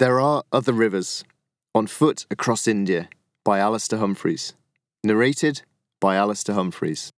There Are Other Rivers On Foot Across India by Alistair Humphreys. Narrated by Alistair Humphreys.